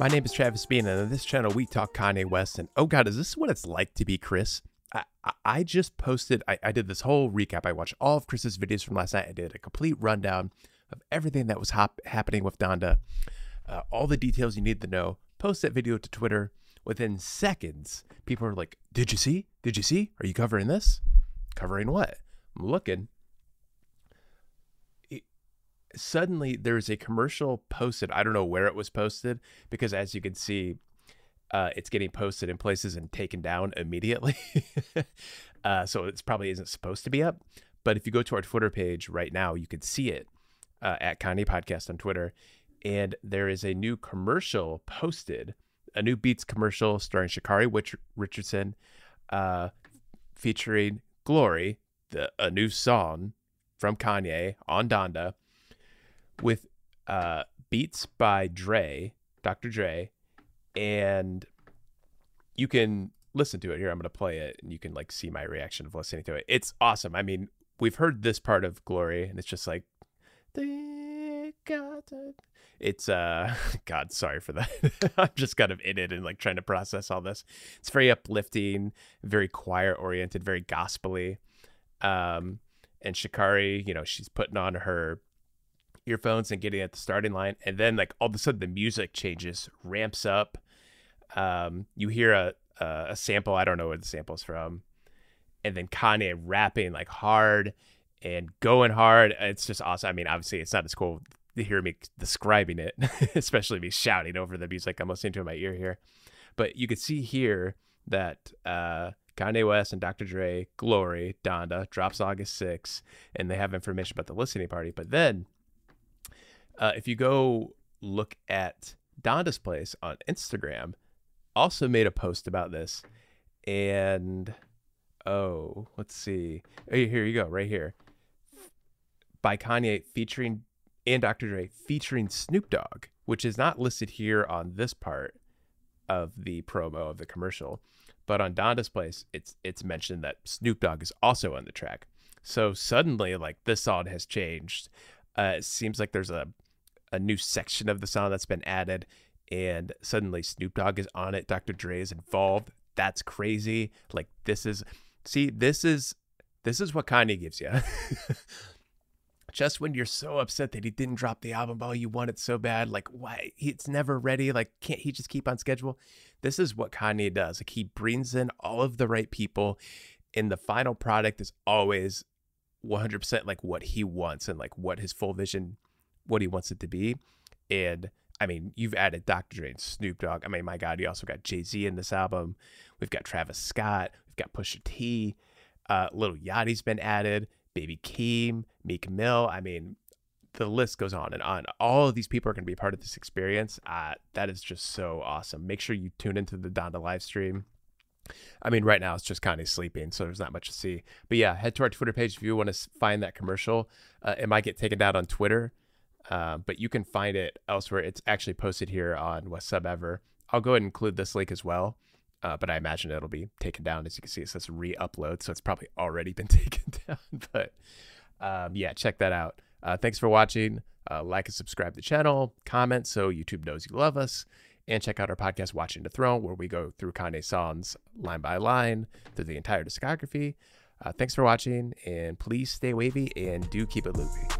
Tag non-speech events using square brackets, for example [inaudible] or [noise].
My name is Travis Bean, and on this channel we talk Kanye West. And oh god, is this what it's like to be Chris? I, I, just posted, I, I did this whole recap. I watched all of Chris's videos from last night. I did a complete rundown of everything that was hop- happening with Donda, uh, all the details you need to know. Post that video to Twitter. Within seconds, people are like, Did you see? Did you see? Are you covering this? Covering what? I'm looking. It- suddenly, there's a commercial posted. I don't know where it was posted because, as you can see, uh, it's getting posted in places and taken down immediately. [laughs] uh, so it's probably isn't supposed to be up. But if you go to our Twitter page right now, you can see it uh, at Kanye Podcast on Twitter. And there is a new commercial posted, a new Beats commercial starring Sha'Carri Wich- Richardson, uh, featuring Glory, the a new song from Kanye on Donda, with uh, beats by Dre, Dr. Dre, and you can listen to it here. I'm going to play it and you can like see my reaction of listening to it. It's awesome. I mean, we've heard this part of Glory and it's just like "They got it's uh [laughs] god sorry for that [laughs] i'm just kind of in it and like trying to process all this it's very uplifting very choir oriented very gospely um and Sha'Carri you know she's putting on her earphones and getting at the starting line and then like all of a sudden the music changes ramps up um you hear a a, sample i don't know where the sample's from and then kanye rapping like hard and going hard it's just awesome i mean obviously it's not as cool to hear me describing it [laughs] especially me shouting over the music i'm listening to in my ear here but you can see here that uh Kanye West and Dr. Dre, Glory, Donda drops August 6, and they have information about the listening party. But then uh, if you go look at Donda's Place on Instagram, also made a post about this. And oh, let's see. Oh, here you go, right here. By Kanye featuring and Dr. Dre featuring Snoop Dogg, which is not listed here on this part of the promo of the commercial. But on Donda's Place, it's it's mentioned that Snoop Dogg is also on the track. So suddenly, like this song has changed. Uh, it seems like there's a a new section of the song that's been added, and suddenly Snoop Dogg is on it. Dr. Dre is involved. That's crazy. Like this is, see, this is this is what Kanye gives you. [laughs] Just when you're so upset that he didn't drop the album, oh, you want it so bad, like why it's never ready. Like, can't he just keep on schedule? This is what Kanye does. Like he brings in all of the right people, and the final product is always 100% like what he wants and like what his full vision what he wants it to be. And I mean, you've added Dr. Dre and Snoop Dogg. I mean, my God, you also got Jay Z in this album. We've got Travis Scott. We've got Pusha T. Uh, Lil Yachty's been added. Baby Keem, Meek Mill. I mean, the list goes on and on. All of these people are going to be part of this experience. Uh, that is just so awesome. Make sure you tune into the Donda live stream. I mean, right now it's just kind of sleeping, so there's not much to see. But yeah, head to our Twitter page if you want to find that commercial. Uh, it might get taken down on Twitter, uh, but you can find it elsewhere. It's actually posted here on West Sub Ever. I'll go ahead and include this link as well, uh, but I imagine it'll be taken down. As you can see, it says re-upload, so it's probably already been [laughs] taken down. but um, yeah, check that out. Uh, thanks for watching. Uh, like and subscribe to the channel. Comment so YouTube knows you love us. And check out our podcast, Watching the Throne, where we go through Kanye songs line by line through the entire discography. Uh, thanks for watching, and please stay wavy and do keep it loopy.